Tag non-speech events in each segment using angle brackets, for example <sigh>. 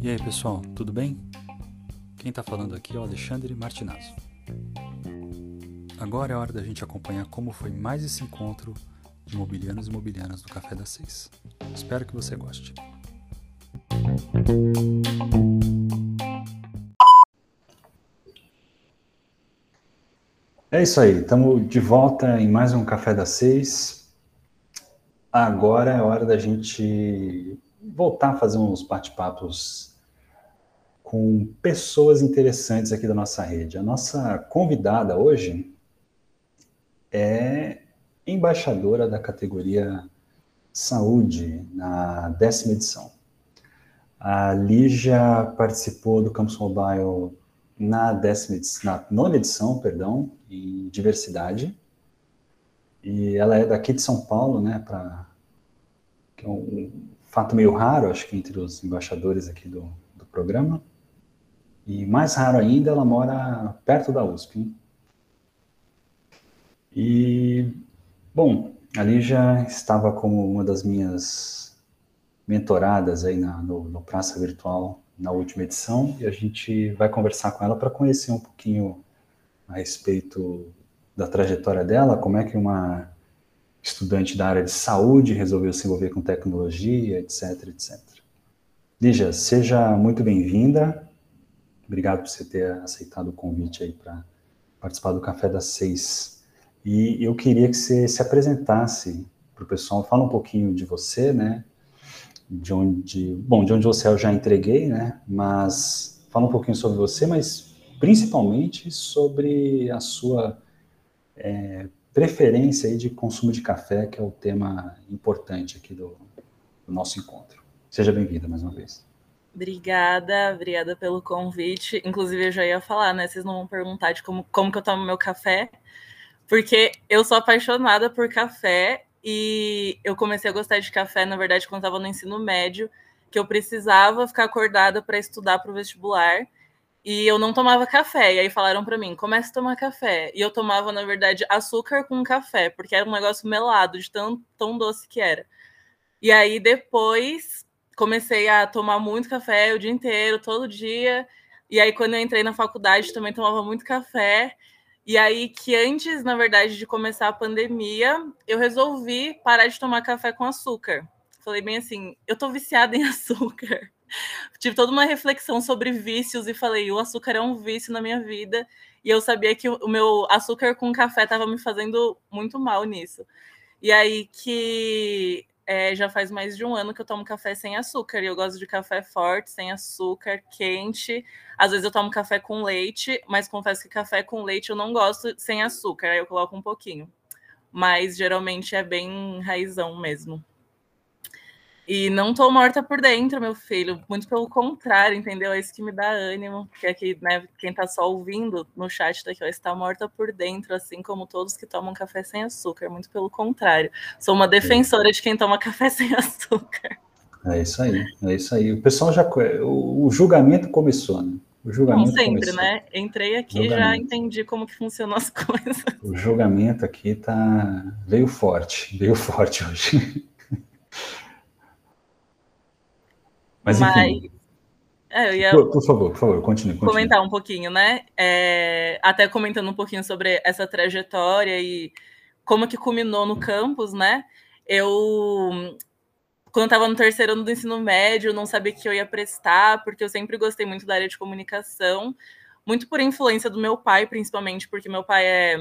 E aí pessoal, tudo bem? Quem está falando aqui é o Alexandre Martinazzo. Agora é hora da gente acompanhar como foi mais esse encontro de imobiliários e imobiliárias do Café das Seis. Espero que você goste. É isso aí, estamos de volta em mais um Café das Seis. Agora é hora da gente voltar a fazer uns bate-papos com pessoas interessantes aqui da nossa rede. A nossa convidada hoje é embaixadora da categoria Saúde na décima edição. A Lígia participou do Campus Mobile na décima na nona edição, perdão, em diversidade. E ela é daqui de São Paulo, né, para que é um fato meio raro, acho que entre os embaixadores aqui do, do programa. E mais raro ainda, ela mora perto da USP. Hein? E, bom, ali já estava como uma das minhas mentoradas aí na, no, no Praça Virtual na última edição, e a gente vai conversar com ela para conhecer um pouquinho a respeito da trajetória dela, como é que uma estudante da área de saúde resolveu se envolver com tecnologia, etc, etc. Lígia, seja muito bem-vinda. Obrigado por você ter aceitado o convite aí para participar do Café das Seis. E eu queria que você se apresentasse para o pessoal, fala um pouquinho de você, né? De onde, bom, de onde você eu já entreguei, né? Mas fala um pouquinho sobre você, mas principalmente sobre a sua é, preferência aí de consumo de café, que é o tema importante aqui do, do nosso encontro. Seja bem-vinda mais uma vez. Obrigada, obrigada pelo convite. Inclusive, eu já ia falar, né? Vocês não vão perguntar de como, como que eu tomo meu café, porque eu sou apaixonada por café e eu comecei a gostar de café, na verdade, quando estava no ensino médio, que eu precisava ficar acordada para estudar para o vestibular e eu não tomava café. E aí falaram para mim, comece a tomar café. E eu tomava, na verdade, açúcar com café, porque era um negócio melado, de tão, tão doce que era. E aí depois comecei a tomar muito café o dia inteiro, todo dia. E aí, quando eu entrei na faculdade, também tomava muito café. E aí, que antes, na verdade, de começar a pandemia, eu resolvi parar de tomar café com açúcar. Falei bem assim: eu tô viciada em <laughs> açúcar. Tive toda uma reflexão sobre vícios e falei: o açúcar é um vício na minha vida. E eu sabia que o meu açúcar com café estava me fazendo muito mal nisso. E aí que é, já faz mais de um ano que eu tomo café sem açúcar. E eu gosto de café forte, sem açúcar, quente. Às vezes eu tomo café com leite, mas confesso que café com leite eu não gosto sem açúcar. Aí eu coloco um pouquinho. Mas geralmente é bem raizão mesmo. E não tô morta por dentro, meu filho. Muito pelo contrário, entendeu? É isso que me dá ânimo. Porque aqui, né, quem tá só ouvindo no chat daqui, ó, está morta por dentro, assim como todos que tomam café sem açúcar. Muito pelo contrário. Sou uma defensora de quem toma café <laughs> sem açúcar. É isso aí, é isso aí. O pessoal já. O, julgamento começou, né? O julgamento Como sempre, começou. né? Entrei aqui e já entendi como que funcionam as <laughs> coisas. O julgamento aqui tá. veio forte, veio forte hoje. Mas, enfim. Mas... É, ia... por, por, favor, por favor, continue, continue. Comentar um pouquinho, né? É, até comentando um pouquinho sobre essa trajetória e como que culminou no campus, né? Eu, quando eu estava no terceiro ano do ensino médio, não sabia que eu ia prestar, porque eu sempre gostei muito da área de comunicação, muito por influência do meu pai, principalmente, porque meu pai é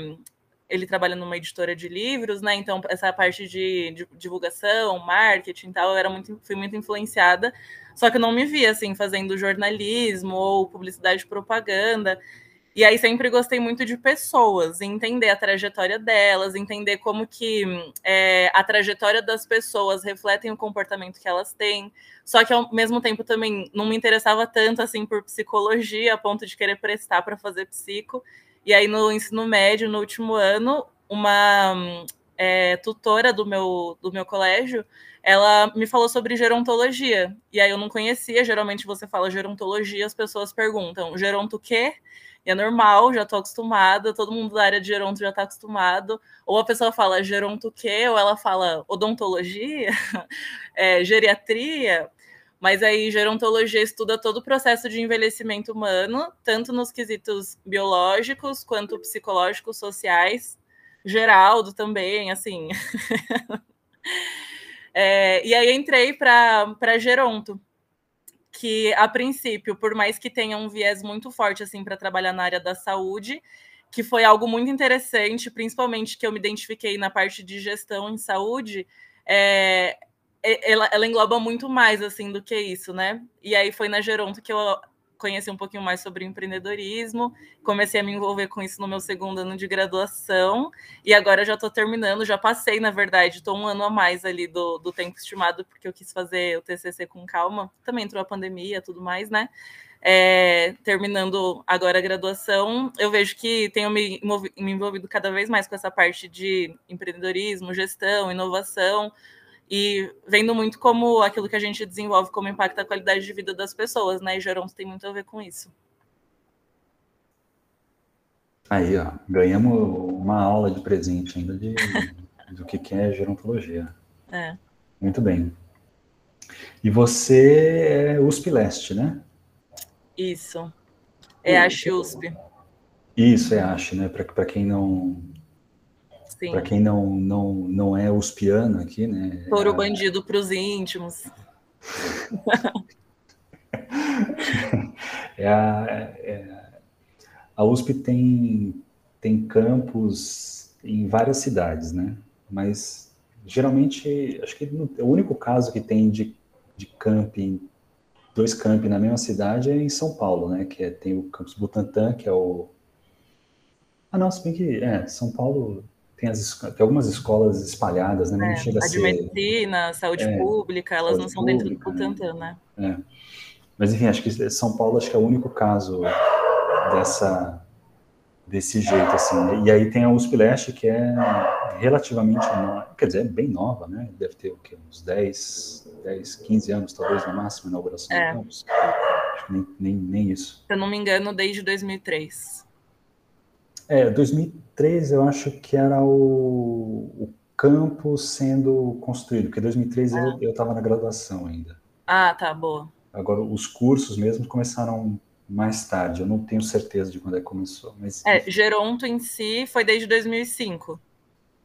ele trabalha numa editora de livros, né? Então, essa parte de, de divulgação, marketing e tal, eu era muito, fui muito influenciada. Só que eu não me via, assim, fazendo jornalismo ou publicidade propaganda. E aí sempre gostei muito de pessoas, entender a trajetória delas, entender como que é, a trajetória das pessoas refletem o comportamento que elas têm. Só que ao mesmo tempo também não me interessava tanto assim por psicologia, a ponto de querer prestar para fazer psico. E aí, no ensino médio, no último ano, uma é, tutora do meu, do meu colégio, ela me falou sobre gerontologia. E aí eu não conhecia, geralmente você fala gerontologia, as pessoas perguntam, geronto o quê? E é normal, já estou acostumada, todo mundo da área de geronto já está acostumado. Ou a pessoa fala geronto o quê? Ou ela fala odontologia, <laughs> é, geriatria. Mas aí, gerontologia estuda todo o processo de envelhecimento humano, tanto nos quesitos biológicos quanto psicológicos, sociais. Geraldo também, assim. <laughs> é, e aí entrei para geronto, que a princípio, por mais que tenha um viés muito forte assim para trabalhar na área da saúde, que foi algo muito interessante, principalmente que eu me identifiquei na parte de gestão em saúde, é, ela, ela, engloba muito mais assim do que isso, né? E aí foi na Geronto que eu conheci um pouquinho mais sobre empreendedorismo, comecei a me envolver com isso no meu segundo ano de graduação, e agora já estou terminando, já passei, na verdade, estou um ano a mais ali do, do tempo estimado, porque eu quis fazer o TCC com calma, também entrou a pandemia tudo mais, né? É, terminando agora a graduação, eu vejo que tenho me, me envolvido cada vez mais com essa parte de empreendedorismo, gestão, inovação, e vendo muito como aquilo que a gente desenvolve, como impacta a qualidade de vida das pessoas, né? E Geronto tem muito a ver com isso. Aí, ó, ganhamos uma aula de presente ainda de, do que, que é gerontologia. É. Muito bem. E você é USP Leste, né? Isso. É a USP. Isso, é a né? Para quem não, para quem não, não, não é uspiano aqui, né? Touro é... bandido para os íntimos. <laughs> é a, é, a USP tem, tem campos em várias cidades, né? Mas geralmente, acho que o único caso que tem de, de camping, dois campos na mesma cidade é em São Paulo, né? Que é, tem o campus Butantã, que é o. Ah, não, se bem que é, São Paulo tem, as, tem algumas escolas espalhadas, né? É, chega a, a de medicina, saúde é, pública, elas não são pública, dentro do Butantan, né? né? É. Mas enfim, acho que São Paulo acho que é o único caso dessa desse jeito assim. Né? E aí tem a USP Leste que é relativamente nova, quer dizer, é bem nova, né? Deve ter o quê? uns 10, 10, 15 anos talvez no máximo a inauguração é. do campus. Acho que nem, nem, nem isso. Se eu não me engano, desde 2003. É, 2003 eu acho que era o, o campo sendo construído, porque 2003 ah. eu estava na graduação ainda. Ah, tá, boa. Agora, os cursos mesmo começaram mais tarde, eu não tenho certeza de quando é que começou. Mas... É, Geronto em si foi desde 2005.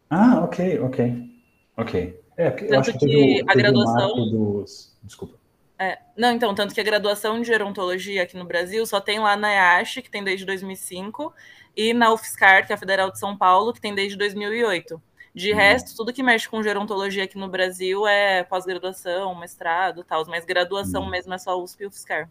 Ah, ok, ok. Ok. É, porque Tanto eu acho que, que a graduação. Dos... Desculpa. É, não, então, tanto que a graduação de gerontologia aqui no Brasil só tem lá na EASH, que tem desde 2005, e na UFSCar, que é a Federal de São Paulo, que tem desde 2008. De hum. resto, tudo que mexe com gerontologia aqui no Brasil é pós-graduação, mestrado, tal, mas graduação hum. mesmo é só USP e UFSCar.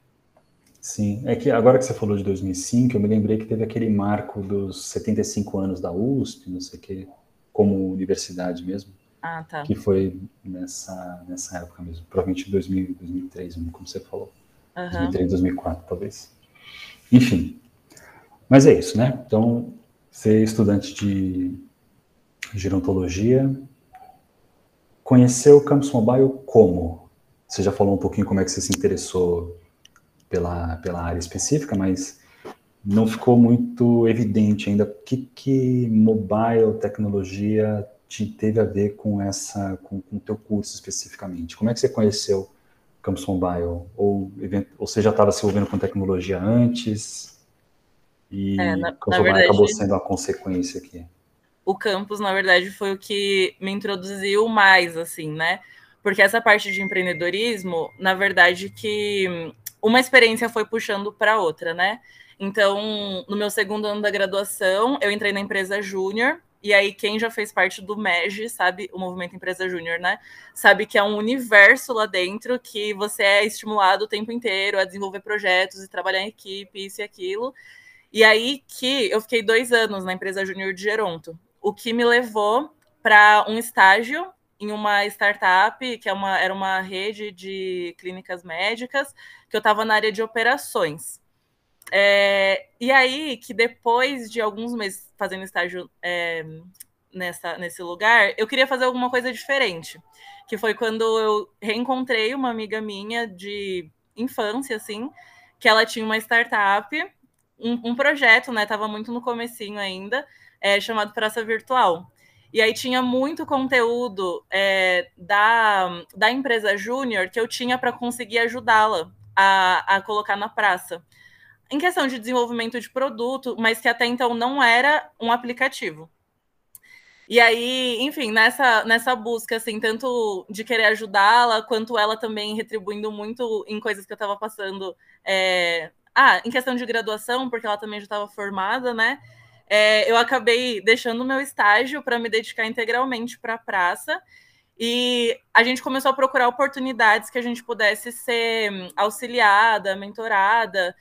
Sim, é que agora que você falou de 2005, eu me lembrei que teve aquele marco dos 75 anos da USP, não sei o que, como universidade mesmo. Ah, tá. Que foi nessa, nessa época mesmo, provavelmente 2000, 2003, como você falou. Uhum. 2003, 2004, talvez. Enfim, mas é isso, né? Então, ser estudante de gerontologia, conheceu o Campus Mobile como? Você já falou um pouquinho como é que você se interessou pela, pela área específica, mas não ficou muito evidente ainda o que, que mobile tecnologia te teve a ver com essa com o teu curso especificamente. Como é que você conheceu Campus Mobile? Ou, ou você já estava se envolvendo com tecnologia antes? E é, na, na verdade, acabou sendo a consequência aqui. O campus, na verdade, foi o que me introduziu mais, assim, né? Porque essa parte de empreendedorismo, na verdade, que uma experiência foi puxando para outra, né? Então, no meu segundo ano da graduação, eu entrei na empresa Júnior, e aí, quem já fez parte do MEG, sabe, o Movimento Empresa Júnior, né? Sabe que é um universo lá dentro que você é estimulado o tempo inteiro a desenvolver projetos e trabalhar em equipe, isso e aquilo. E aí que eu fiquei dois anos na empresa Júnior de Geronto, o que me levou para um estágio em uma startup, que é uma, era uma rede de clínicas médicas, que eu estava na área de operações. É, e aí que depois de alguns meses fazendo estágio é, nessa, nesse lugar, eu queria fazer alguma coisa diferente. Que foi quando eu reencontrei uma amiga minha de infância, assim, que ela tinha uma startup um, um projeto, né? Tava muito no comecinho ainda, é, chamado Praça Virtual. E aí tinha muito conteúdo é, da, da empresa Júnior que eu tinha para conseguir ajudá-la a, a colocar na praça. Em questão de desenvolvimento de produto, mas que até então não era um aplicativo. E aí, enfim, nessa, nessa busca, assim, tanto de querer ajudá-la, quanto ela também retribuindo muito em coisas que eu estava passando. É... Ah, em questão de graduação, porque ela também já estava formada, né? É, eu acabei deixando o meu estágio para me dedicar integralmente para a praça. E a gente começou a procurar oportunidades que a gente pudesse ser auxiliada, mentorada.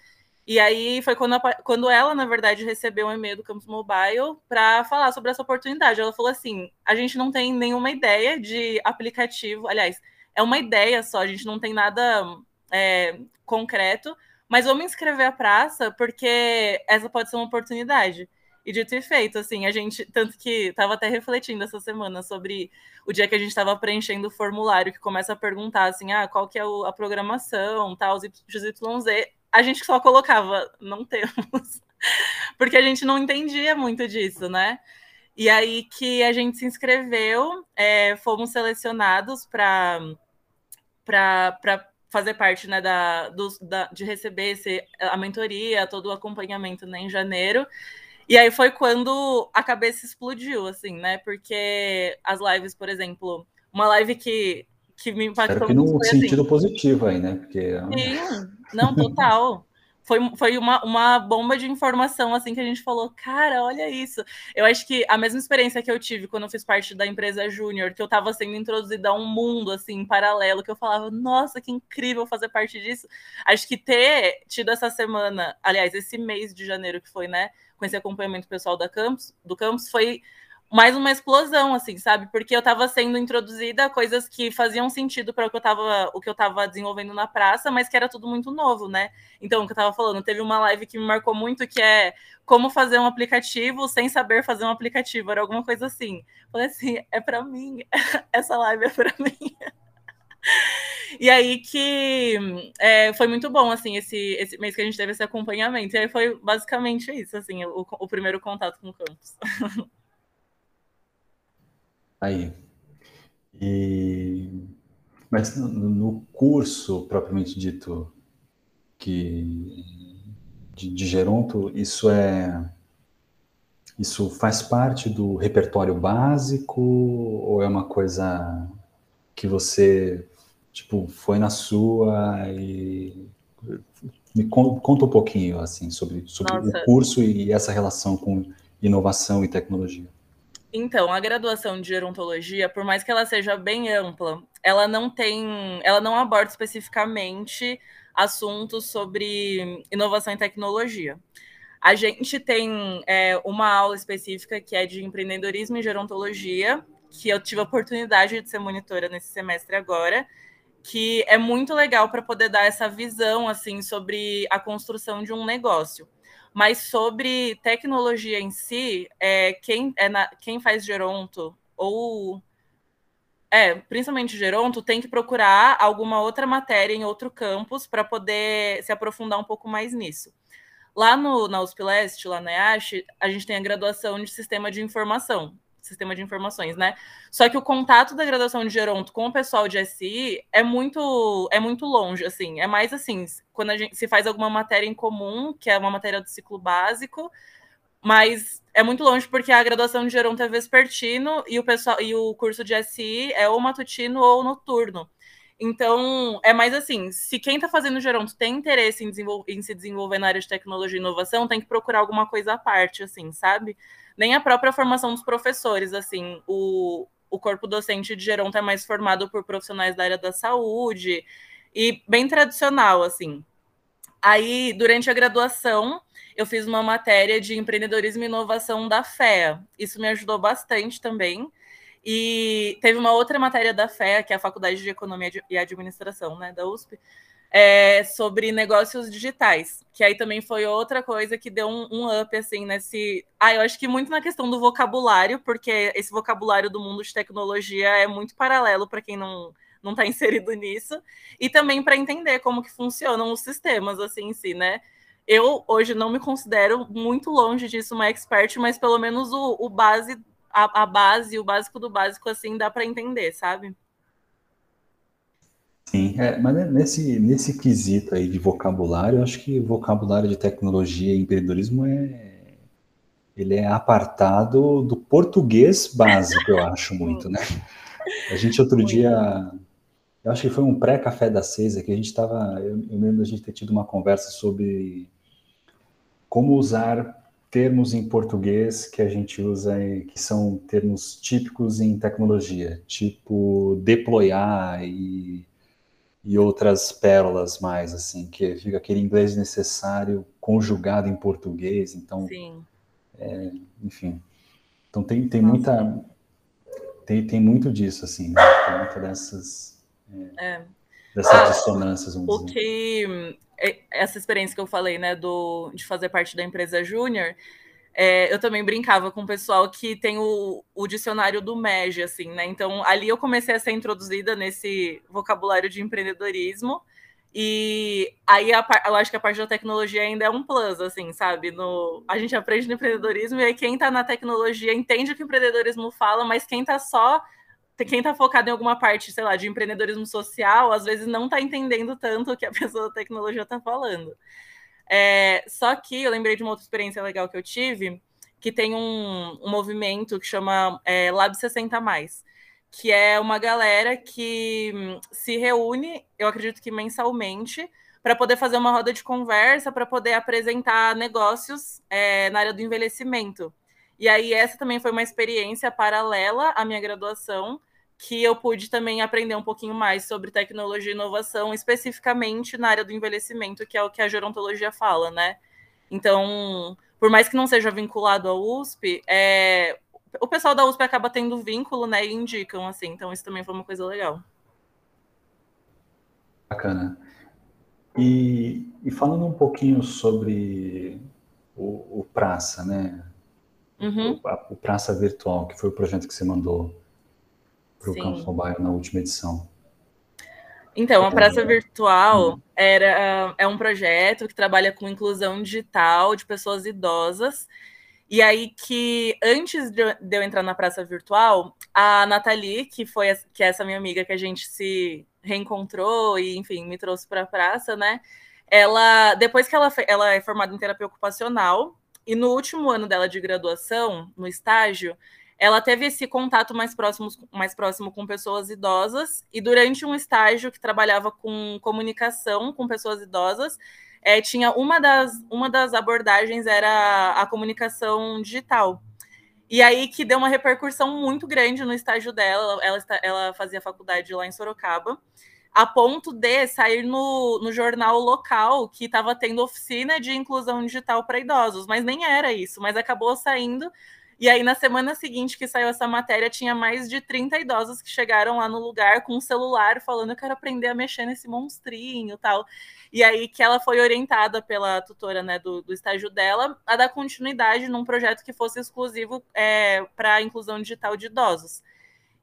E aí foi quando, a, quando ela, na verdade, recebeu um e-mail do Campus Mobile para falar sobre essa oportunidade. Ela falou assim: a gente não tem nenhuma ideia de aplicativo, aliás, é uma ideia só, a gente não tem nada é, concreto, mas vamos inscrever a praça porque essa pode ser uma oportunidade. E dito e feito, assim, a gente, tanto que estava até refletindo essa semana sobre o dia que a gente estava preenchendo o formulário, que começa a perguntar, assim, ah, qual que é a programação, tal, os YZ, a gente só colocava, não temos, <laughs> porque a gente não entendia muito disso, né? E aí que a gente se inscreveu, é, fomos selecionados para fazer parte né, da, do, da, de receber esse, a mentoria, todo o acompanhamento né, em janeiro. E aí foi quando a cabeça explodiu, assim, né? Porque as lives, por exemplo, uma live que, que me impactou Espero que no sentido assim. positivo aí, né? Porque... Sim, não, total <laughs> foi, foi uma, uma bomba de informação assim que a gente falou, cara, olha isso. Eu acho que a mesma experiência que eu tive quando eu fiz parte da empresa Júnior, que eu estava sendo introduzida a um mundo assim paralelo, que eu falava, nossa, que incrível fazer parte disso. Acho que ter tido essa semana, aliás, esse mês de janeiro que foi, né, com esse acompanhamento pessoal da campus, do campus, foi mais uma explosão, assim, sabe? Porque eu estava sendo introduzida a coisas que faziam sentido para o que eu estava o que eu tava desenvolvendo na praça, mas que era tudo muito novo, né? Então, o que eu estava falando, teve uma live que me marcou muito que é como fazer um aplicativo sem saber fazer um aplicativo, era alguma coisa assim. Falei assim, é para mim, <laughs> essa live é para <laughs> mim. E aí que é, foi muito bom, assim, esse, esse mês que a gente teve esse acompanhamento. E aí foi basicamente isso, assim, o, o primeiro contato com o campus. <laughs> Aí. E... Mas no curso propriamente dito que de, de Geronto, isso é isso faz parte do repertório básico ou é uma coisa que você tipo foi na sua e me conta um pouquinho assim sobre, sobre o curso e essa relação com inovação e tecnologia. Então, a graduação de gerontologia, por mais que ela seja bem ampla, ela não tem, ela não aborda especificamente assuntos sobre inovação e tecnologia. A gente tem é, uma aula específica que é de empreendedorismo e gerontologia, que eu tive a oportunidade de ser monitora nesse semestre agora, que é muito legal para poder dar essa visão assim sobre a construção de um negócio. Mas sobre tecnologia em si, é, quem, é na, quem faz Geronto ou é, principalmente Geronto, tem que procurar alguma outra matéria em outro campus para poder se aprofundar um pouco mais nisso. Lá no, na USP Leste, lá na EASH, a gente tem a graduação de Sistema de Informação, sistema de informações, né? Só que o contato da graduação de Geronto com o pessoal de SI é muito é muito longe, assim. É mais assim, quando a gente se faz alguma matéria em comum, que é uma matéria do ciclo básico, mas é muito longe porque a graduação de Geronto é vespertino e o pessoal e o curso de SI é ou matutino ou noturno. Então, é mais assim, se quem está fazendo Geronto tem interesse em, em, se desenvolver na área de tecnologia e inovação, tem que procurar alguma coisa à parte, assim, sabe? Nem a própria formação dos professores, assim, o, o corpo docente de Geronto é mais formado por profissionais da área da saúde e bem tradicional, assim. Aí, durante a graduação, eu fiz uma matéria de empreendedorismo e inovação da FEA. Isso me ajudou bastante também. E teve uma outra matéria da FEA, que é a Faculdade de Economia e Administração, né, da USP, é, sobre negócios digitais, que aí também foi outra coisa que deu um, um, up, assim, nesse... Ah, eu acho que muito na questão do vocabulário, porque esse vocabulário do mundo de tecnologia é muito paralelo para quem não não está <laughs> inserido nisso, e também para entender como que funcionam os sistemas, assim, em si, né? eu hoje não me considero muito longe disso uma expert, mas pelo menos o, o base, a, a base, o básico do básico, assim, dá para entender, sabe? Sim, é, mas nesse, nesse quesito aí de vocabulário, eu acho que vocabulário de tecnologia e empreendedorismo é ele é apartado do português básico, eu acho muito, né? A gente outro dia, eu acho que foi um pré-café da seis, que a gente estava, eu, eu lembro da gente ter tido uma conversa sobre como usar termos em português que a gente usa, que são termos típicos em tecnologia, tipo deployar e e outras pérolas mais, assim, que fica aquele inglês necessário conjugado em português, então, é, enfim, então tem, tem muita, tem, tem muito disso, assim, né? tem muita dessas, é, é. dessas ah, dissonâncias, vamos o dizer. que, é, essa experiência que eu falei, né, do, de fazer parte da empresa júnior, é, eu também brincava com o pessoal que tem o, o dicionário do MEG, assim, né? Então, ali eu comecei a ser introduzida nesse vocabulário de empreendedorismo. E aí a, eu acho que a parte da tecnologia ainda é um plus, assim, sabe? No, a gente aprende no empreendedorismo e aí quem está na tecnologia entende o que o empreendedorismo fala, mas quem está só quem está focado em alguma parte, sei lá, de empreendedorismo social, às vezes não está entendendo tanto o que a <laughs> pessoa da tecnologia está falando. É, só que eu lembrei de uma outra experiência legal que eu tive, que tem um, um movimento que chama é, Lab 60 Mais, que é uma galera que hum, se reúne, eu acredito que mensalmente, para poder fazer uma roda de conversa, para poder apresentar negócios é, na área do envelhecimento. E aí, essa também foi uma experiência paralela à minha graduação, que eu pude também aprender um pouquinho mais sobre tecnologia e inovação, especificamente na área do envelhecimento, que é o que a gerontologia fala, né? Então, por mais que não seja vinculado à USP, é, o pessoal da USP acaba tendo vínculo, né? E indicam, assim. Então, isso também foi uma coisa legal. Bacana. E, e falando um pouquinho sobre o, o Praça, né? Uhum. O, a, o Praça Virtual, que foi o projeto que você mandou para o Campus Mobile na última edição? Então, a Praça Virtual hum. era, é um projeto que trabalha com inclusão digital de pessoas idosas. E aí que, antes de eu entrar na Praça Virtual, a Nathalie, que foi que é essa minha amiga que a gente se reencontrou e, enfim, me trouxe para a praça, né? Ela, depois que ela, ela é formada em terapia ocupacional, e no último ano dela de graduação, no estágio, ela teve esse contato mais próximo, mais próximo com pessoas idosas, e durante um estágio que trabalhava com comunicação com pessoas idosas, é, tinha uma das, uma das abordagens era a comunicação digital. E aí que deu uma repercussão muito grande no estágio dela. Ela, ela fazia faculdade lá em Sorocaba, a ponto de sair no, no jornal local que estava tendo oficina de inclusão digital para idosos, mas nem era isso, mas acabou saindo e aí, na semana seguinte que saiu essa matéria, tinha mais de 30 idosos que chegaram lá no lugar com um celular falando: Eu quero aprender a mexer nesse monstrinho tal. E aí que ela foi orientada pela tutora né, do, do estágio dela a dar continuidade num projeto que fosse exclusivo é, para a inclusão digital de idosos.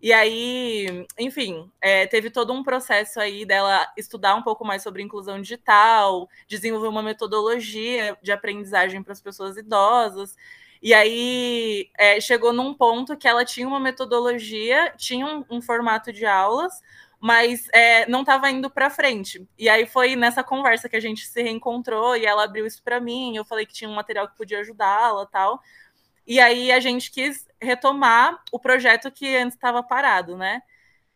E aí, enfim, é, teve todo um processo aí dela estudar um pouco mais sobre inclusão digital, desenvolver uma metodologia de aprendizagem para as pessoas idosas. E aí é, chegou num ponto que ela tinha uma metodologia, tinha um, um formato de aulas, mas é, não estava indo para frente. E aí foi nessa conversa que a gente se reencontrou e ela abriu isso para mim. Eu falei que tinha um material que podia ajudá-la, tal. E aí a gente quis retomar o projeto que antes estava parado, né?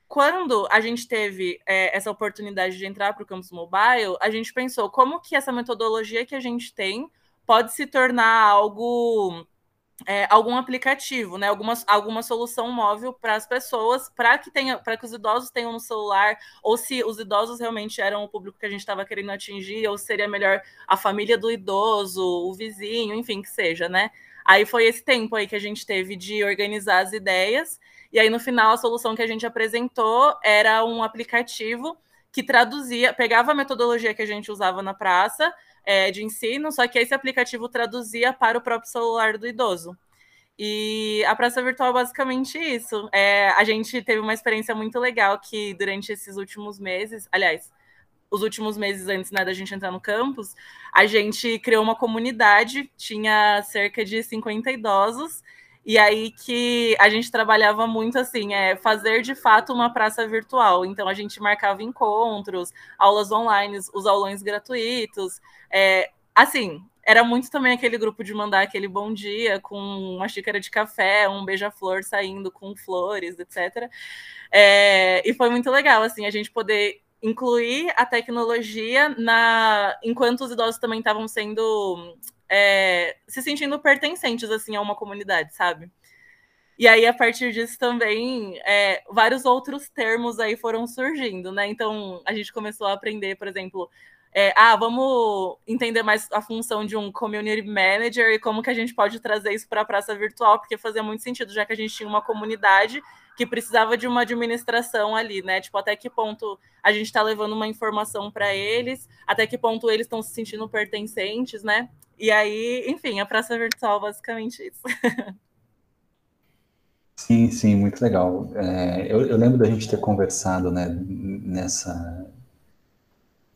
Quando a gente teve é, essa oportunidade de entrar para o Campus Mobile, a gente pensou como que essa metodologia que a gente tem pode se tornar algo é, algum aplicativo, né? Alguma, alguma solução móvel para as pessoas, para que tenha, para que os idosos tenham no celular, ou se os idosos realmente eram o público que a gente estava querendo atingir, ou seria melhor a família do idoso, o vizinho, enfim, que seja, né? Aí foi esse tempo aí que a gente teve de organizar as ideias, e aí no final a solução que a gente apresentou era um aplicativo que traduzia, pegava a metodologia que a gente usava na praça, é, de ensino, só que esse aplicativo traduzia para o próprio celular do idoso. E a praça virtual é basicamente isso. É, a gente teve uma experiência muito legal que durante esses últimos meses, aliás, os últimos meses antes né, da gente entrar no campus, a gente criou uma comunidade, tinha cerca de 50 idosos, e aí que a gente trabalhava muito assim, é fazer de fato uma praça virtual. Então a gente marcava encontros, aulas online, os aulões gratuitos. É, assim, era muito também aquele grupo de mandar aquele bom dia com uma xícara de café, um beija-flor saindo com flores, etc. É, e foi muito legal, assim, a gente poder incluir a tecnologia na enquanto os idosos também estavam sendo é, se sentindo pertencentes assim a uma comunidade, sabe? E aí, a partir disso também, é, vários outros termos aí foram surgindo, né? Então, a gente começou a aprender, por exemplo, é, ah, vamos entender mais a função de um community manager e como que a gente pode trazer isso para a praça virtual, porque fazia muito sentido, já que a gente tinha uma comunidade que precisava de uma administração ali, né? Tipo, até que ponto a gente está levando uma informação para eles, até que ponto eles estão se sentindo pertencentes, né? E aí, enfim, a praça virtual, basicamente isso. <laughs> Sim, sim, muito legal. É, eu, eu, lembro da gente ter conversado né, nessa,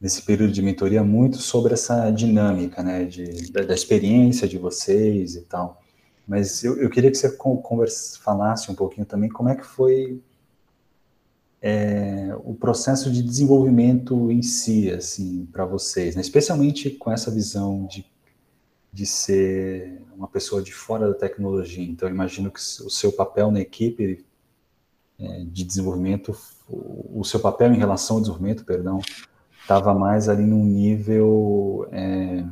nesse período de mentoria muito sobre essa dinâmica, né, de, da, da experiência de vocês e tal. Mas eu, eu queria que você converse, falasse um pouquinho também como é que foi é, o processo de desenvolvimento em si, assim, para vocês, né? especialmente com essa visão de, de ser uma pessoa de fora da tecnologia. Então, imagino que o seu papel na equipe é, de desenvolvimento, o, seu papel em relação ao desenvolvimento, perdão, estava mais ali num nível é,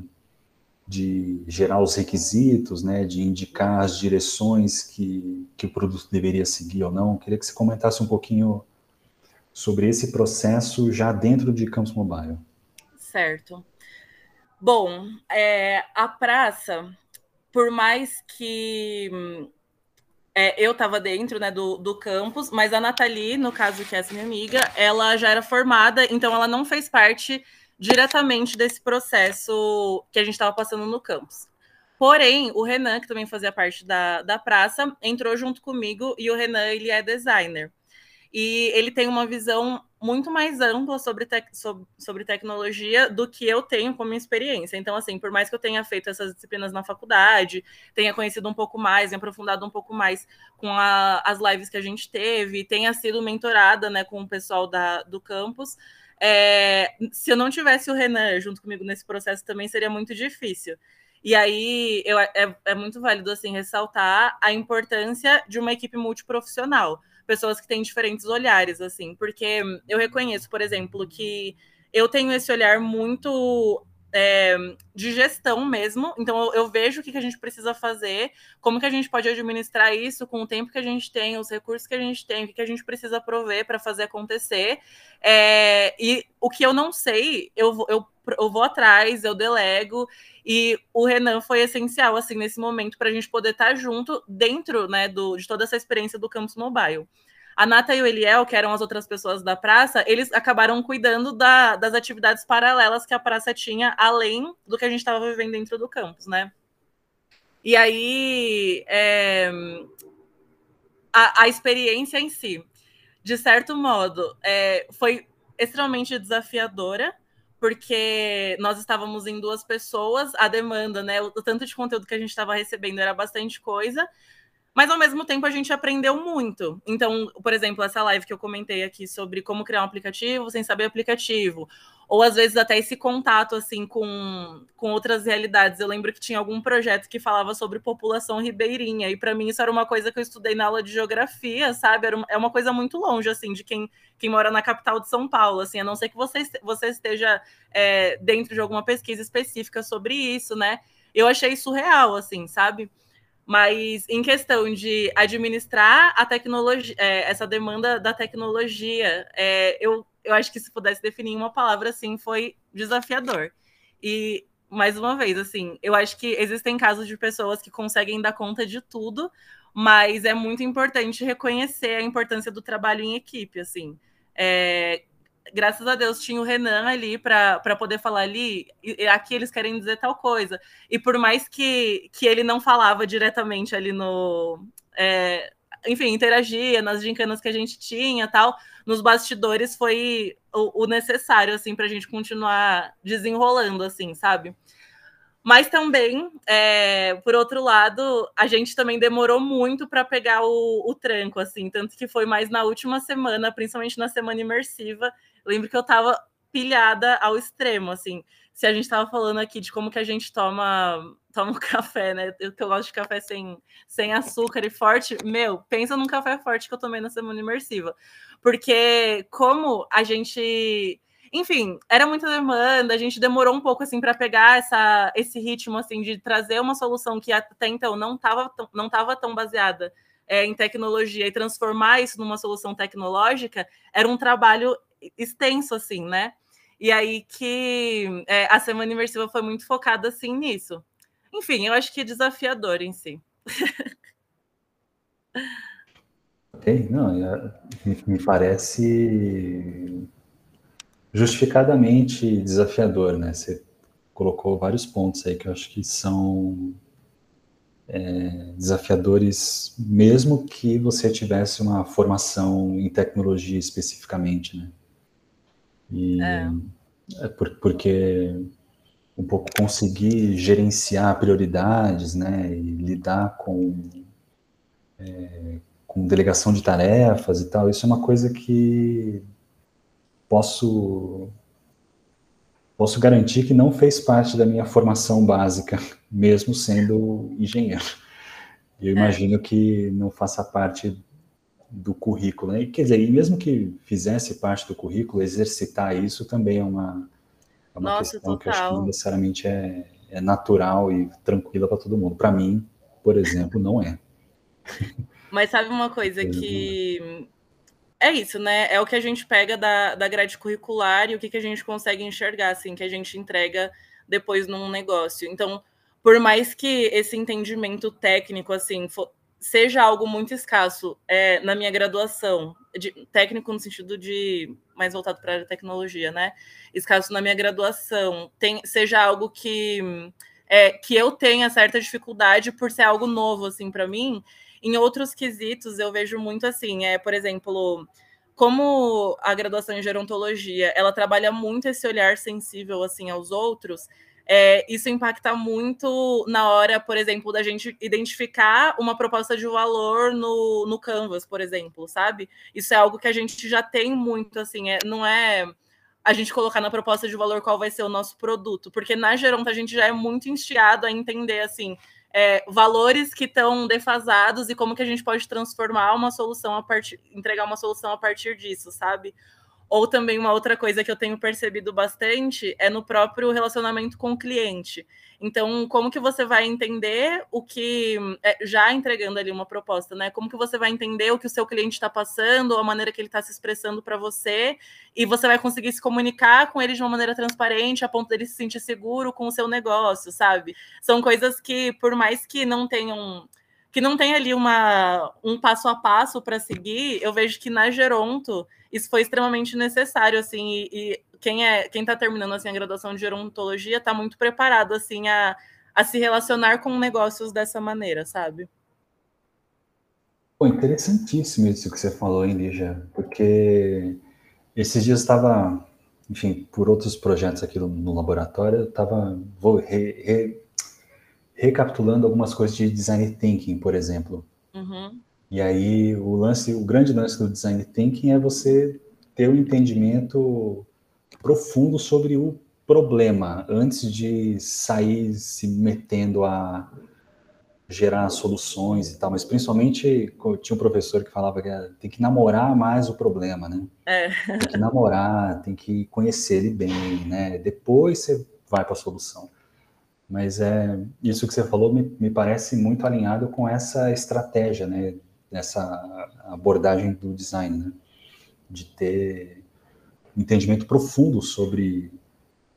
de gerar os requisitos, né, de indicar as direções que, que o produto deveria seguir ou não. Queria que você comentasse um pouquinho sobre esse processo já dentro de Campus Mobile. Certo. Bom, é, a praça, por mais que é, eu estava dentro né, do, do campus, mas a Nathalie, no caso que é essa minha amiga, ela já era formada, então ela não fez parte diretamente desse processo que a gente estava passando no campus. Porém, o Renan, que também fazia parte da, da praça, entrou junto comigo e o Renan, ele é designer. E ele tem uma visão muito mais ampla sobre, sobre, sobre, tecnologia do que eu tenho como experiência. Então, assim, por mais que eu tenha feito essas disciplinas na faculdade, tenha conhecido um pouco mais, aprofundado um pouco mais com a, as lives que a gente teve, tenha sido mentorada né, com o pessoal da, do campus, é, se eu não tivesse o Renan junto comigo nesse processo também seria muito difícil. E aí eu, é, é muito válido assim ressaltar a importância de uma equipe multiprofissional pessoas que têm diferentes olhares, assim, porque eu reconheço, por exemplo, que eu tenho esse olhar muito é, de gestão mesmo. Então eu, eu, vejo o que, que a gente precisa fazer, como que a gente pode administrar isso com o tempo que a gente tem, os recursos que a gente tem, o que, que a gente precisa prover para fazer acontecer. É, e o que eu não sei, eu, eu, eu vou atrás, eu delego. E o Renan foi essencial assim nesse momento para a gente poder estar tá junto dentro né, do, de toda essa experiência do Campus Mobile. A Nata e o Eliel, que eram as outras pessoas da praça, eles acabaram cuidando da, das atividades paralelas que a praça tinha, além do que a gente estava vivendo dentro do campus, né? E aí, é, a, a, experiência em si, de certo modo, é, foi extremamente desafiadora, porque nós estávamos em duas pessoas, a demanda, né, o, tanto de conteúdo que a gente estava recebendo era bastante coisa, mas ao mesmo tempo a gente aprendeu muito. Então, por exemplo, essa live que eu comentei aqui sobre como criar um aplicativo sem saber aplicativo, ou às vezes até esse contato assim com, com outras realidades. Eu lembro que tinha algum projeto que falava sobre população ribeirinha, e para mim isso era uma coisa que eu estudei na aula de geografia, sabe? Era uma, é uma coisa muito longe assim de quem, quem mora na capital de São Paulo, assim, a não ser que você, você esteja é, dentro de alguma pesquisa específica sobre isso, né? Eu achei surreal, assim, sabe? Mas em questão de administrar a tecnologia, é, essa demanda da tecnologia, é, eu, eu acho que se pudesse definir uma palavra assim, foi desafiador. E mais uma vez, assim, eu acho que existem casos de pessoas que conseguem dar conta de tudo, mas é muito importante reconhecer a importância do trabalho em equipe, assim. É, graças a Deus tinha o Renan ali para poder falar ali, aqui eles querem dizer tal coisa. E por mais que, que ele não falava diretamente ali no. É, enfim, interagia nas gincanas que a gente tinha tal. Nos bastidores foi o, o necessário, assim, para a gente continuar desenrolando, assim, sabe? Mas também, é, por outro lado, a gente também demorou muito para pegar o, o, tranco, assim, tanto que foi mais na última semana, principalmente na semana imersiva. Lembro que eu estava pilhada ao extremo, assim. Se a gente estava falando aqui de como que a gente toma toma <laughs> um café, né? Eu, eu gosto de café sem, sem açúcar e forte. Meu, pensa num café forte que eu tomei na semana imersiva. Porque como a gente enfim, era muita demanda, a gente demorou um pouco assim para pegar essa, esse ritmo assim de trazer uma solução que até então não estava não tava tão baseada é, em tecnologia e transformar isso numa solução tecnológica era um trabalho extenso assim, né? E aí que é, a semana imersiva foi muito focada assim nisso. Enfim, eu acho que é desafiador em si. Ok, não, me parece justificadamente desafiador, né? Você colocou vários pontos aí que eu acho que são é, desafiadores, mesmo que você tivesse uma formação em tecnologia especificamente, né? E é. é por, porque um pouco conseguir gerenciar prioridades, né? E lidar com é, com delegação de tarefas e tal, isso é uma coisa que posso posso garantir que não fez parte da minha formação básica, mesmo sendo engenheiro. Eu é. imagino que não faça parte do currículo. Né? Quer dizer, e mesmo que fizesse parte do currículo, exercitar isso também é uma, é uma Nossa, questão total. que eu acho que não necessariamente é, é natural e tranquila para todo mundo. Para mim, por exemplo, não é. <laughs> Mas sabe uma coisa que é isso, né? É o que a gente pega da, da grade curricular e o que, que a gente consegue enxergar, assim, que a gente entrega depois num negócio. Então, por mais que esse entendimento técnico, assim, for, seja algo muito escasso é, na minha graduação, de, técnico no sentido de mais voltado para a tecnologia, né? Escasso na minha graduação, tem, seja algo que, é, que eu tenha certa dificuldade por ser algo novo, assim, para mim, em outros quesitos, eu vejo muito assim, é, por exemplo, como a graduação em gerontologia, ela trabalha muito esse olhar sensível assim aos outros, é, isso impacta muito na hora, por exemplo, da gente identificar uma proposta de valor no, no Canvas, por exemplo, sabe? Isso é algo que a gente já tem muito, assim, é, não é a gente colocar na proposta de valor qual vai ser o nosso produto, porque na Geronta a gente já é muito instigado a entender, assim, é, valores que estão defasados e como que a gente pode transformar uma solução a partir, entregar uma solução a partir disso, sabe? Ou também uma outra coisa que eu tenho percebido bastante é no próprio relacionamento com o cliente. Então, como que você vai entender o que é, já entregando ali uma proposta, né? Como que você vai entender o que o seu cliente está passando, a maneira que ele está se expressando para você, e você vai conseguir se comunicar com ele de uma maneira transparente, a ponto dele se sentir seguro com o seu negócio, sabe? São coisas que, por mais que não tenham que não tem ali uma, um passo a passo para seguir, eu vejo que na Geronto isso foi extremamente necessário, assim, e, e quem é quem está terminando assim a graduação de gerontologia está muito preparado assim a, a se relacionar com negócios dessa maneira, sabe? Pô, interessantíssimo isso que você falou, hein, Lígia? Porque esses dias estava, enfim, por outros projetos aqui no, no laboratório, eu estava re, re, recapitulando algumas coisas de design thinking, por exemplo. Uhum. E aí o lance, o grande lance do design thinking é você ter um entendimento profundo sobre o problema antes de sair se metendo a gerar soluções e tal, mas principalmente tinha um professor que falava que tem que namorar mais o problema, né? É. Tem que namorar, tem que conhecer ele bem, né? Depois você vai para a solução. Mas é isso que você falou me, me parece muito alinhado com essa estratégia, né? Essa abordagem do design, né? De ter entendimento profundo sobre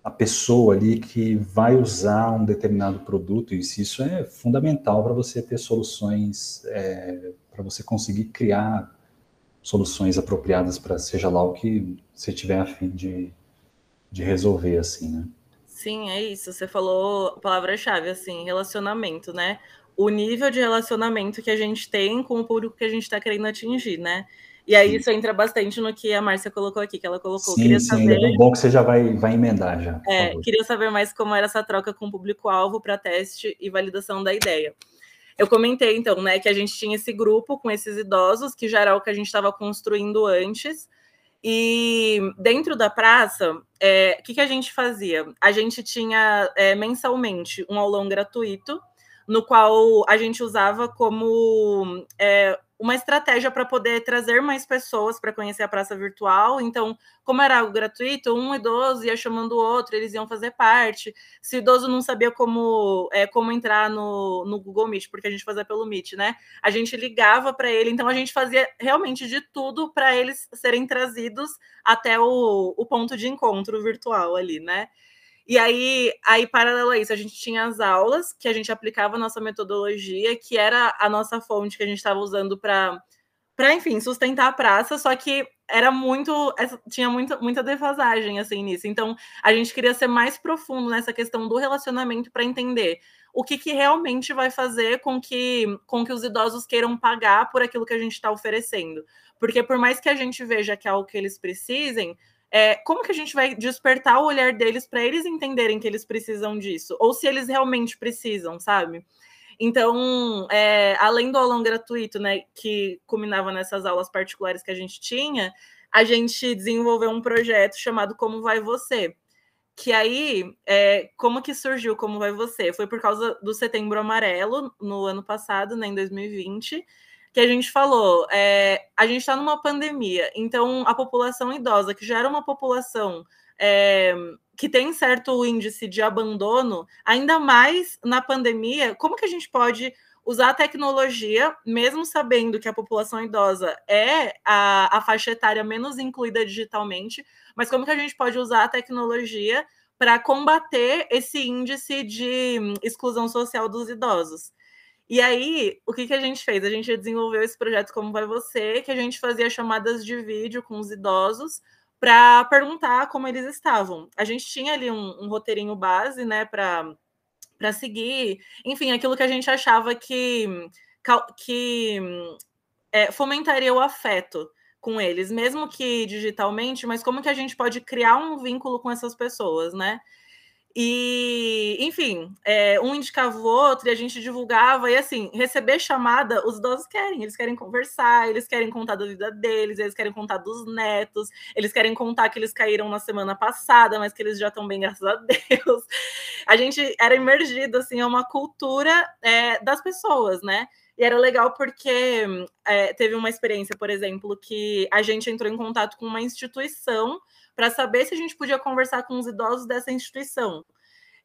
a pessoa ali que vai usar um determinado produto, e isso é fundamental para você ter soluções, é, para você conseguir criar soluções apropriadas para seja lá o que você tiver a fim de, de resolver, assim, né? Sim, é isso. Você falou a palavra-chave, assim, relacionamento, né? o nível de relacionamento que a gente tem com o público que a gente está querendo atingir, né? E aí isso entra bastante no que a Márcia colocou aqui, que ela colocou. Sim, queria sim, saber... é bom que você já vai, vai emendar já. É, queria saber mais como era essa troca com o público-alvo para teste e validação da ideia. Eu comentei, então, né, que a gente tinha esse grupo com esses idosos, que já era o que a gente estava construindo antes. E dentro da praça, o é, que, que a gente fazia? A gente tinha é, mensalmente um aulão gratuito, no qual a gente usava como é, uma estratégia para poder trazer mais pessoas para conhecer a praça virtual. Então, como era algo gratuito, um idoso ia chamando o outro, eles iam fazer parte. Se o idoso não sabia como, é, como entrar no, no Google Meet, porque a gente fazia pelo Meet, né? A gente ligava para ele, então a gente fazia realmente de tudo para eles serem trazidos até o, o ponto de encontro virtual ali, né? E aí, aí, paralelo a isso, a gente tinha as aulas que a gente aplicava a nossa metodologia, que era a nossa fonte que a gente estava usando para, enfim, sustentar a praça, só que era muito, tinha muita, muita defasagem assim nisso. Então, a gente queria ser mais profundo nessa questão do relacionamento para entender o que, que realmente vai fazer com que, com que os idosos queiram pagar por aquilo que a gente está oferecendo. Porque por mais que a gente veja que é algo que eles precisem, é, como que a gente vai despertar o olhar deles para eles entenderem que eles precisam disso? Ou se eles realmente precisam, sabe? Então, é, além do aulão gratuito, né, que culminava nessas aulas particulares que a gente tinha, a gente desenvolveu um projeto chamado Como Vai Você? Que aí, é, como que surgiu Como Vai Você? Foi por causa do Setembro Amarelo, no ano passado, né, em 2020, que a gente falou, é, a gente está numa pandemia, então a população idosa, que já era uma população é, que tem certo índice de abandono, ainda mais na pandemia, como que a gente pode usar a tecnologia, mesmo sabendo que a população idosa é a, a faixa etária menos incluída digitalmente, mas como que a gente pode usar a tecnologia para combater esse índice de exclusão social dos idosos? E aí, o que, que a gente fez? A gente desenvolveu esse projeto Como Vai Você, que a gente fazia chamadas de vídeo com os idosos para perguntar como eles estavam. A gente tinha ali um, um roteirinho base, né, para seguir, enfim, aquilo que a gente achava que, que é, fomentaria o afeto com eles, mesmo que digitalmente, mas como que a gente pode criar um vínculo com essas pessoas, né? E, enfim, é, um indicava o outro e a gente divulgava. E, assim, receber chamada, os idosos querem. Eles querem conversar, eles querem contar da vida deles, eles querem contar dos netos, eles querem contar que eles caíram na semana passada, mas que eles já estão bem, graças a <laughs> Deus. A gente era imergido, assim, a uma cultura é, das pessoas, né? E era legal porque é, teve uma experiência, por exemplo, que a gente entrou em contato com uma instituição para saber se a gente podia conversar com os idosos dessa instituição.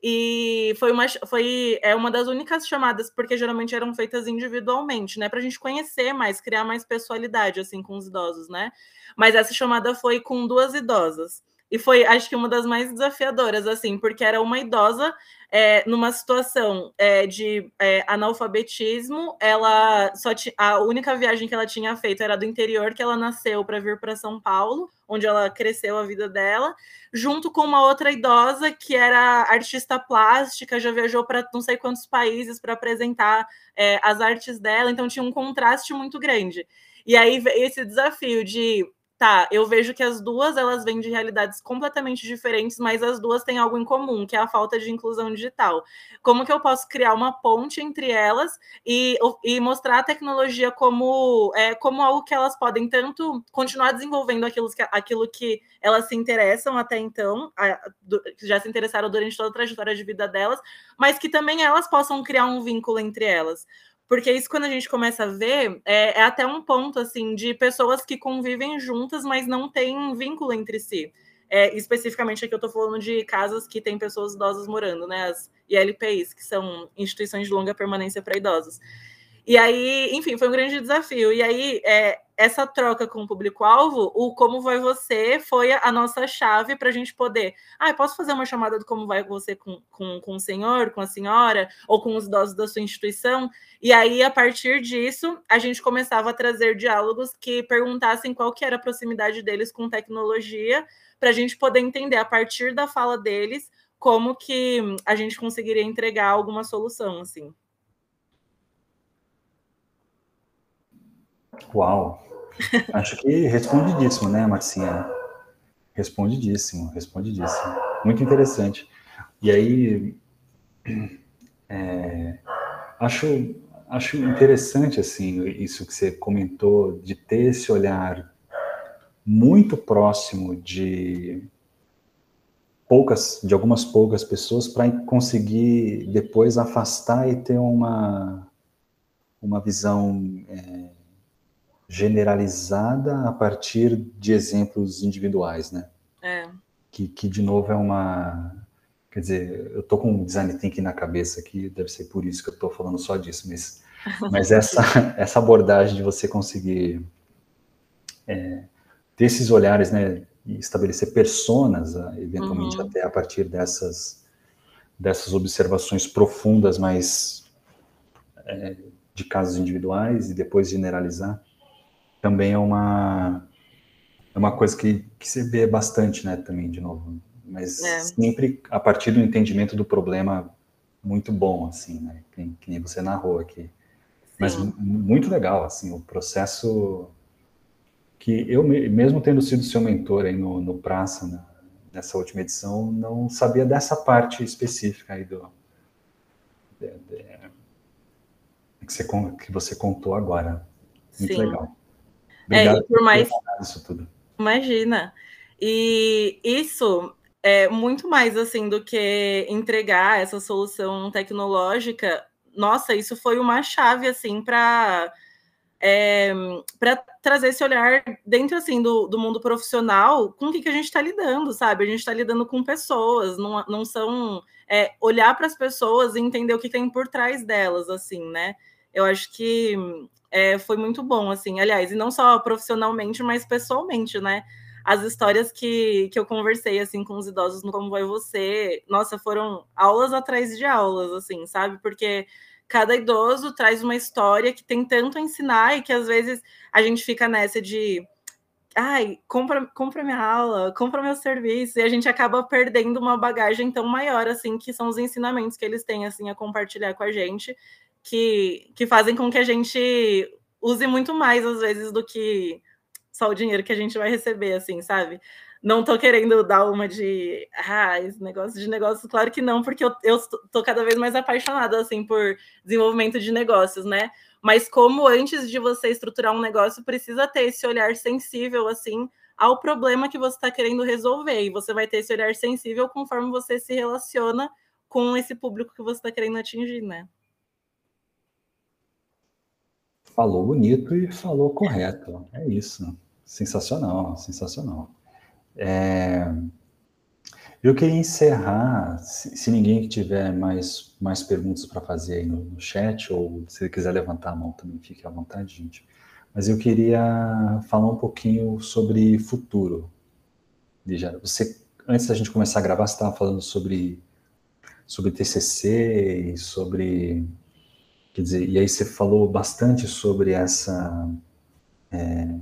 E foi uma, foi, é uma das únicas chamadas, porque geralmente eram feitas individualmente, né? Para a gente conhecer mais, criar mais pessoalidade assim com os idosos, né? Mas essa chamada foi com duas idosas. E foi, acho que, uma das mais desafiadoras, assim, porque era uma idosa é, numa situação é, de é, analfabetismo. Ela só a única viagem que ela tinha feito era do interior, que ela nasceu para vir para São Paulo, onde ela cresceu a vida dela, junto com uma outra idosa que era artista plástica, já viajou para não sei quantos países para apresentar é, as artes dela, então tinha um contraste muito grande. E aí esse desafio de tá, eu vejo que as duas elas vêm de realidades completamente diferentes, mas as duas têm algo em comum, que é a falta de inclusão digital. Como que eu posso criar uma ponte entre elas e, e mostrar a tecnologia como, é, como algo que elas podem tanto continuar desenvolvendo aquilo que, aquilo que elas se interessam até então, a, do, já se interessaram durante toda a trajetória de vida delas, mas que também elas possam criar um vínculo entre elas. Porque isso, quando a gente começa a ver, é, é até um ponto assim de pessoas que convivem juntas, mas não têm vínculo entre si. É, especificamente aqui eu estou falando de casas que têm pessoas idosas morando, né? As ILPIs, que são instituições de longa permanência para idosos. E aí, enfim, foi um grande desafio. E aí, é, essa troca com o público-alvo, o Como Vai Você foi a nossa chave para a gente poder. Ah, posso fazer uma chamada do Como Vai Você com, com, com o senhor, com a senhora, ou com os idosos da sua instituição? E aí, a partir disso, a gente começava a trazer diálogos que perguntassem qual que era a proximidade deles com tecnologia, para a gente poder entender, a partir da fala deles, como que a gente conseguiria entregar alguma solução, assim. Uau! Acho que respondidíssimo, né, Marcinha? Respondidíssimo, respondidíssimo. Muito interessante. E aí, é, acho, acho interessante, assim, isso que você comentou, de ter esse olhar muito próximo de poucas, de algumas poucas pessoas para conseguir depois afastar e ter uma, uma visão é, generalizada a partir de exemplos individuais, né? É. Que, que de novo é uma, quer dizer, eu tô com um design thinking na cabeça aqui, deve ser por isso que eu estou falando só disso, mas, <laughs> mas essa essa abordagem de você conseguir é, ter esses olhares, né, e estabelecer personas, ah, eventualmente uhum. até a partir dessas, dessas observações profundas, mas é, de casos individuais e depois generalizar, também é uma é uma coisa que, que se vê bastante, né, também, de novo, mas é. sempre a partir do entendimento do problema muito bom, assim, né, que, que nem você narrou aqui. Sim. Mas muito legal, assim, o processo que eu mesmo tendo sido seu mentor aí no, no Praça, né, nessa última edição, não sabia dessa parte específica aí do de, de, que, você, que você contou agora. Muito Sim. legal. É, Obrigado é, por mais isso tudo. Imagina. E isso é muito mais assim do que entregar essa solução tecnológica. Nossa, isso foi uma chave assim para é, para trazer esse olhar dentro assim do, do mundo profissional com o que, que a gente está lidando, sabe? A gente está lidando com pessoas, não, não são é, olhar para as pessoas e entender o que tem por trás delas, assim, né? Eu acho que é, foi muito bom, assim, aliás, e não só profissionalmente, mas pessoalmente, né? As histórias que, que eu conversei, assim, com os idosos no Como Vai Você, nossa, foram aulas atrás de aulas, assim, sabe? Porque cada idoso traz uma história que tem tanto a ensinar e que às vezes a gente fica nessa de ai, compra, compra minha aula, compra meu serviço, e a gente acaba perdendo uma bagagem tão maior, assim, que são os ensinamentos que eles têm, assim, a compartilhar com a gente, que, que fazem com que a gente use muito mais, às vezes, do que só o dinheiro que a gente vai receber, assim, sabe? não tô querendo dar uma de ah, esse negócio de negócio, claro que não, porque eu, eu tô cada vez mais apaixonada assim por desenvolvimento de negócios, né? Mas como antes de você estruturar um negócio, precisa ter esse olhar sensível assim ao problema que você está querendo resolver. E você vai ter esse olhar sensível conforme você se relaciona com esse público que você está querendo atingir, né? Falou bonito e falou correto. É isso. Sensacional, sensacional. É, eu queria encerrar, se, ninguém tiver mais, mais perguntas para fazer aí no, no, chat, ou se quiser levantar a mão também, fique à vontade, gente. Mas eu queria falar um pouquinho sobre futuro. Lígia, você, antes da gente começar a gravar, você estava falando sobre, sobre TCC e sobre... Quer dizer, e aí você falou bastante sobre essa... É,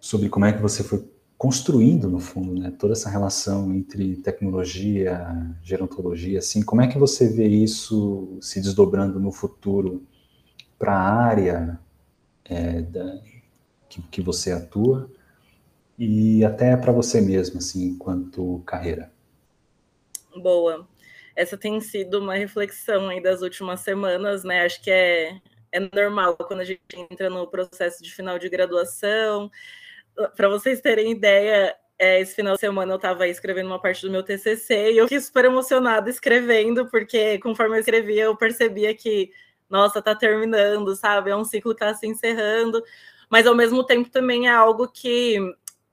sobre como é que você foi construindo, no fundo, né, toda essa relação entre tecnologia, gerontologia, assim, como é que você vê isso se desdobrando no futuro para a área é, da, que, que você atua e até para você mesmo, assim, enquanto carreira? Boa. Essa tem sido uma reflexão aí das últimas semanas, né? Acho que é, é normal quando a gente entra no processo de final de graduação, para vocês terem ideia, é, esse final de semana eu estava escrevendo uma parte do meu TCC e eu fiquei super emocionada escrevendo, porque conforme eu escrevia, eu percebia que, nossa, tá terminando, sabe? É um ciclo que está se encerrando, mas ao mesmo tempo também é algo que,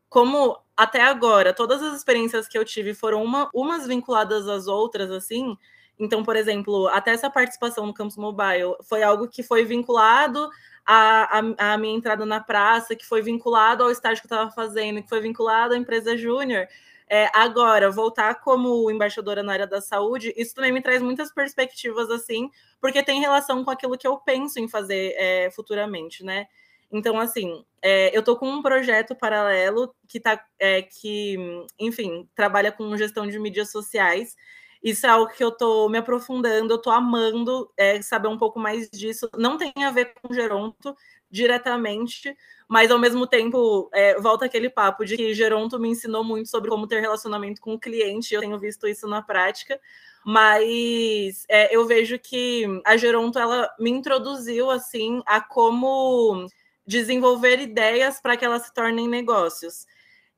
como até agora, todas as experiências que eu tive foram uma, umas vinculadas às outras, assim. Então, por exemplo, até essa participação no Campus Mobile foi algo que foi vinculado a, a, a, minha entrada na praça, que foi vinculado ao estágio que eu estava fazendo, que foi vinculado à empresa júnior. É, agora, voltar como embaixadora na área da saúde, isso também me traz muitas perspectivas, assim, porque tem relação com aquilo que eu penso em fazer é, futuramente, né? Então, assim, é, eu estou com um projeto paralelo que tá, é, que, enfim, trabalha com gestão de mídias sociais isso é algo que eu estou me aprofundando, eu estou amando é, saber um pouco mais disso. Não tem a ver com geronto, diretamente, mas ao mesmo tempo é, volta aquele papo de que Geronto me ensinou muito sobre como ter relacionamento com o cliente, eu tenho visto isso na prática, mas é, eu vejo que a Geronto ela me introduziu assim a como desenvolver ideias para que elas se tornem negócios.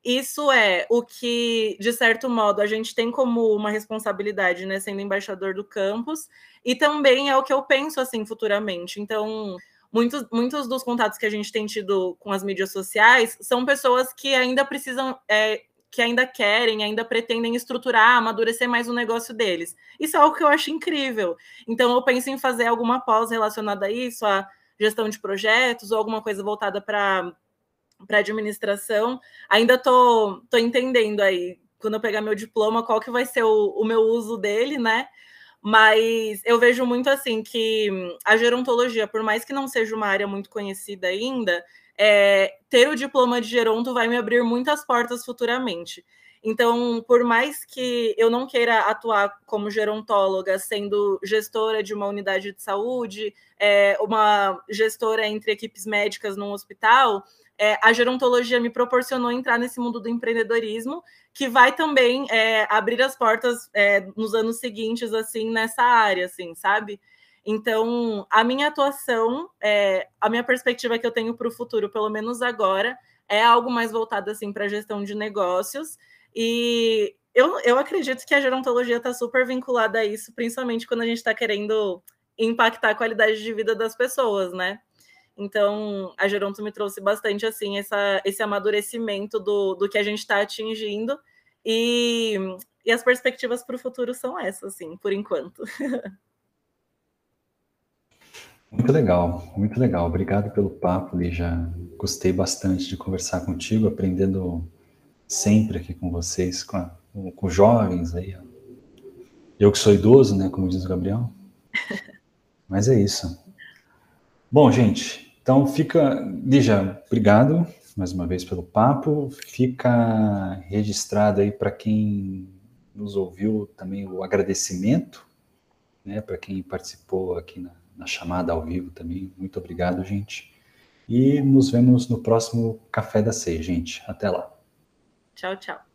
Isso é o que, de certo modo, a gente tem como uma responsabilidade, né, sendo embaixador do campus, e também é o que eu penso assim futuramente. Então, muitos, muitos dos contatos que a gente tem tido com as mídias sociais são pessoas que ainda precisam, é, que ainda querem, ainda pretendem estruturar, amadurecer mais o negócio deles. Isso é algo que eu acho incrível. Então, eu penso em fazer alguma pós relacionada a isso, a gestão de projetos ou alguma coisa voltada para para administração. Ainda tô, tô entendendo aí, quando eu pegar meu diploma, qual que vai ser o, o meu uso dele, né? Mas eu vejo muito assim que a gerontologia, por mais que não seja uma área muito conhecida ainda, é, ter o diploma de geronto vai me abrir muitas portas futuramente. Então, por mais que eu não queira atuar como gerontóloga, sendo gestora de uma unidade de saúde, é, uma gestora entre equipes médicas num hospital, é, a gerontologia me proporcionou entrar nesse mundo do empreendedorismo, que vai também é, abrir as portas é, nos anos seguintes, assim, nessa área, assim, sabe? Então, a minha atuação, é, a minha perspectiva que eu tenho para o futuro, pelo menos agora, é algo mais voltado, assim, para a gestão de negócios, e eu, eu acredito que a gerontologia está super vinculada a isso, principalmente quando a gente está querendo impactar a qualidade de vida das pessoas, né? Então, a Geronto me trouxe bastante assim essa, esse amadurecimento do, do que a gente está atingindo e, e as perspectivas para o futuro são essas, assim, por enquanto. <laughs> Muito legal, muito legal. Obrigado pelo papo, Lígia. Gostei bastante de conversar contigo, aprendendo sempre aqui com vocês, com, a, com jovens aí. Eu que sou idoso, né, como diz o Gabriel. <laughs> Mas é isso. Bom, gente, então fica, Lígia, obrigado mais uma vez pelo papo. Fica registrado aí para quem nos ouviu também o agradecimento, né, para quem participou aqui na, na chamada ao vivo também. Muito obrigado, gente. E nos vemos no próximo Café da Ceia, gente. Até lá. Tchau, tchau.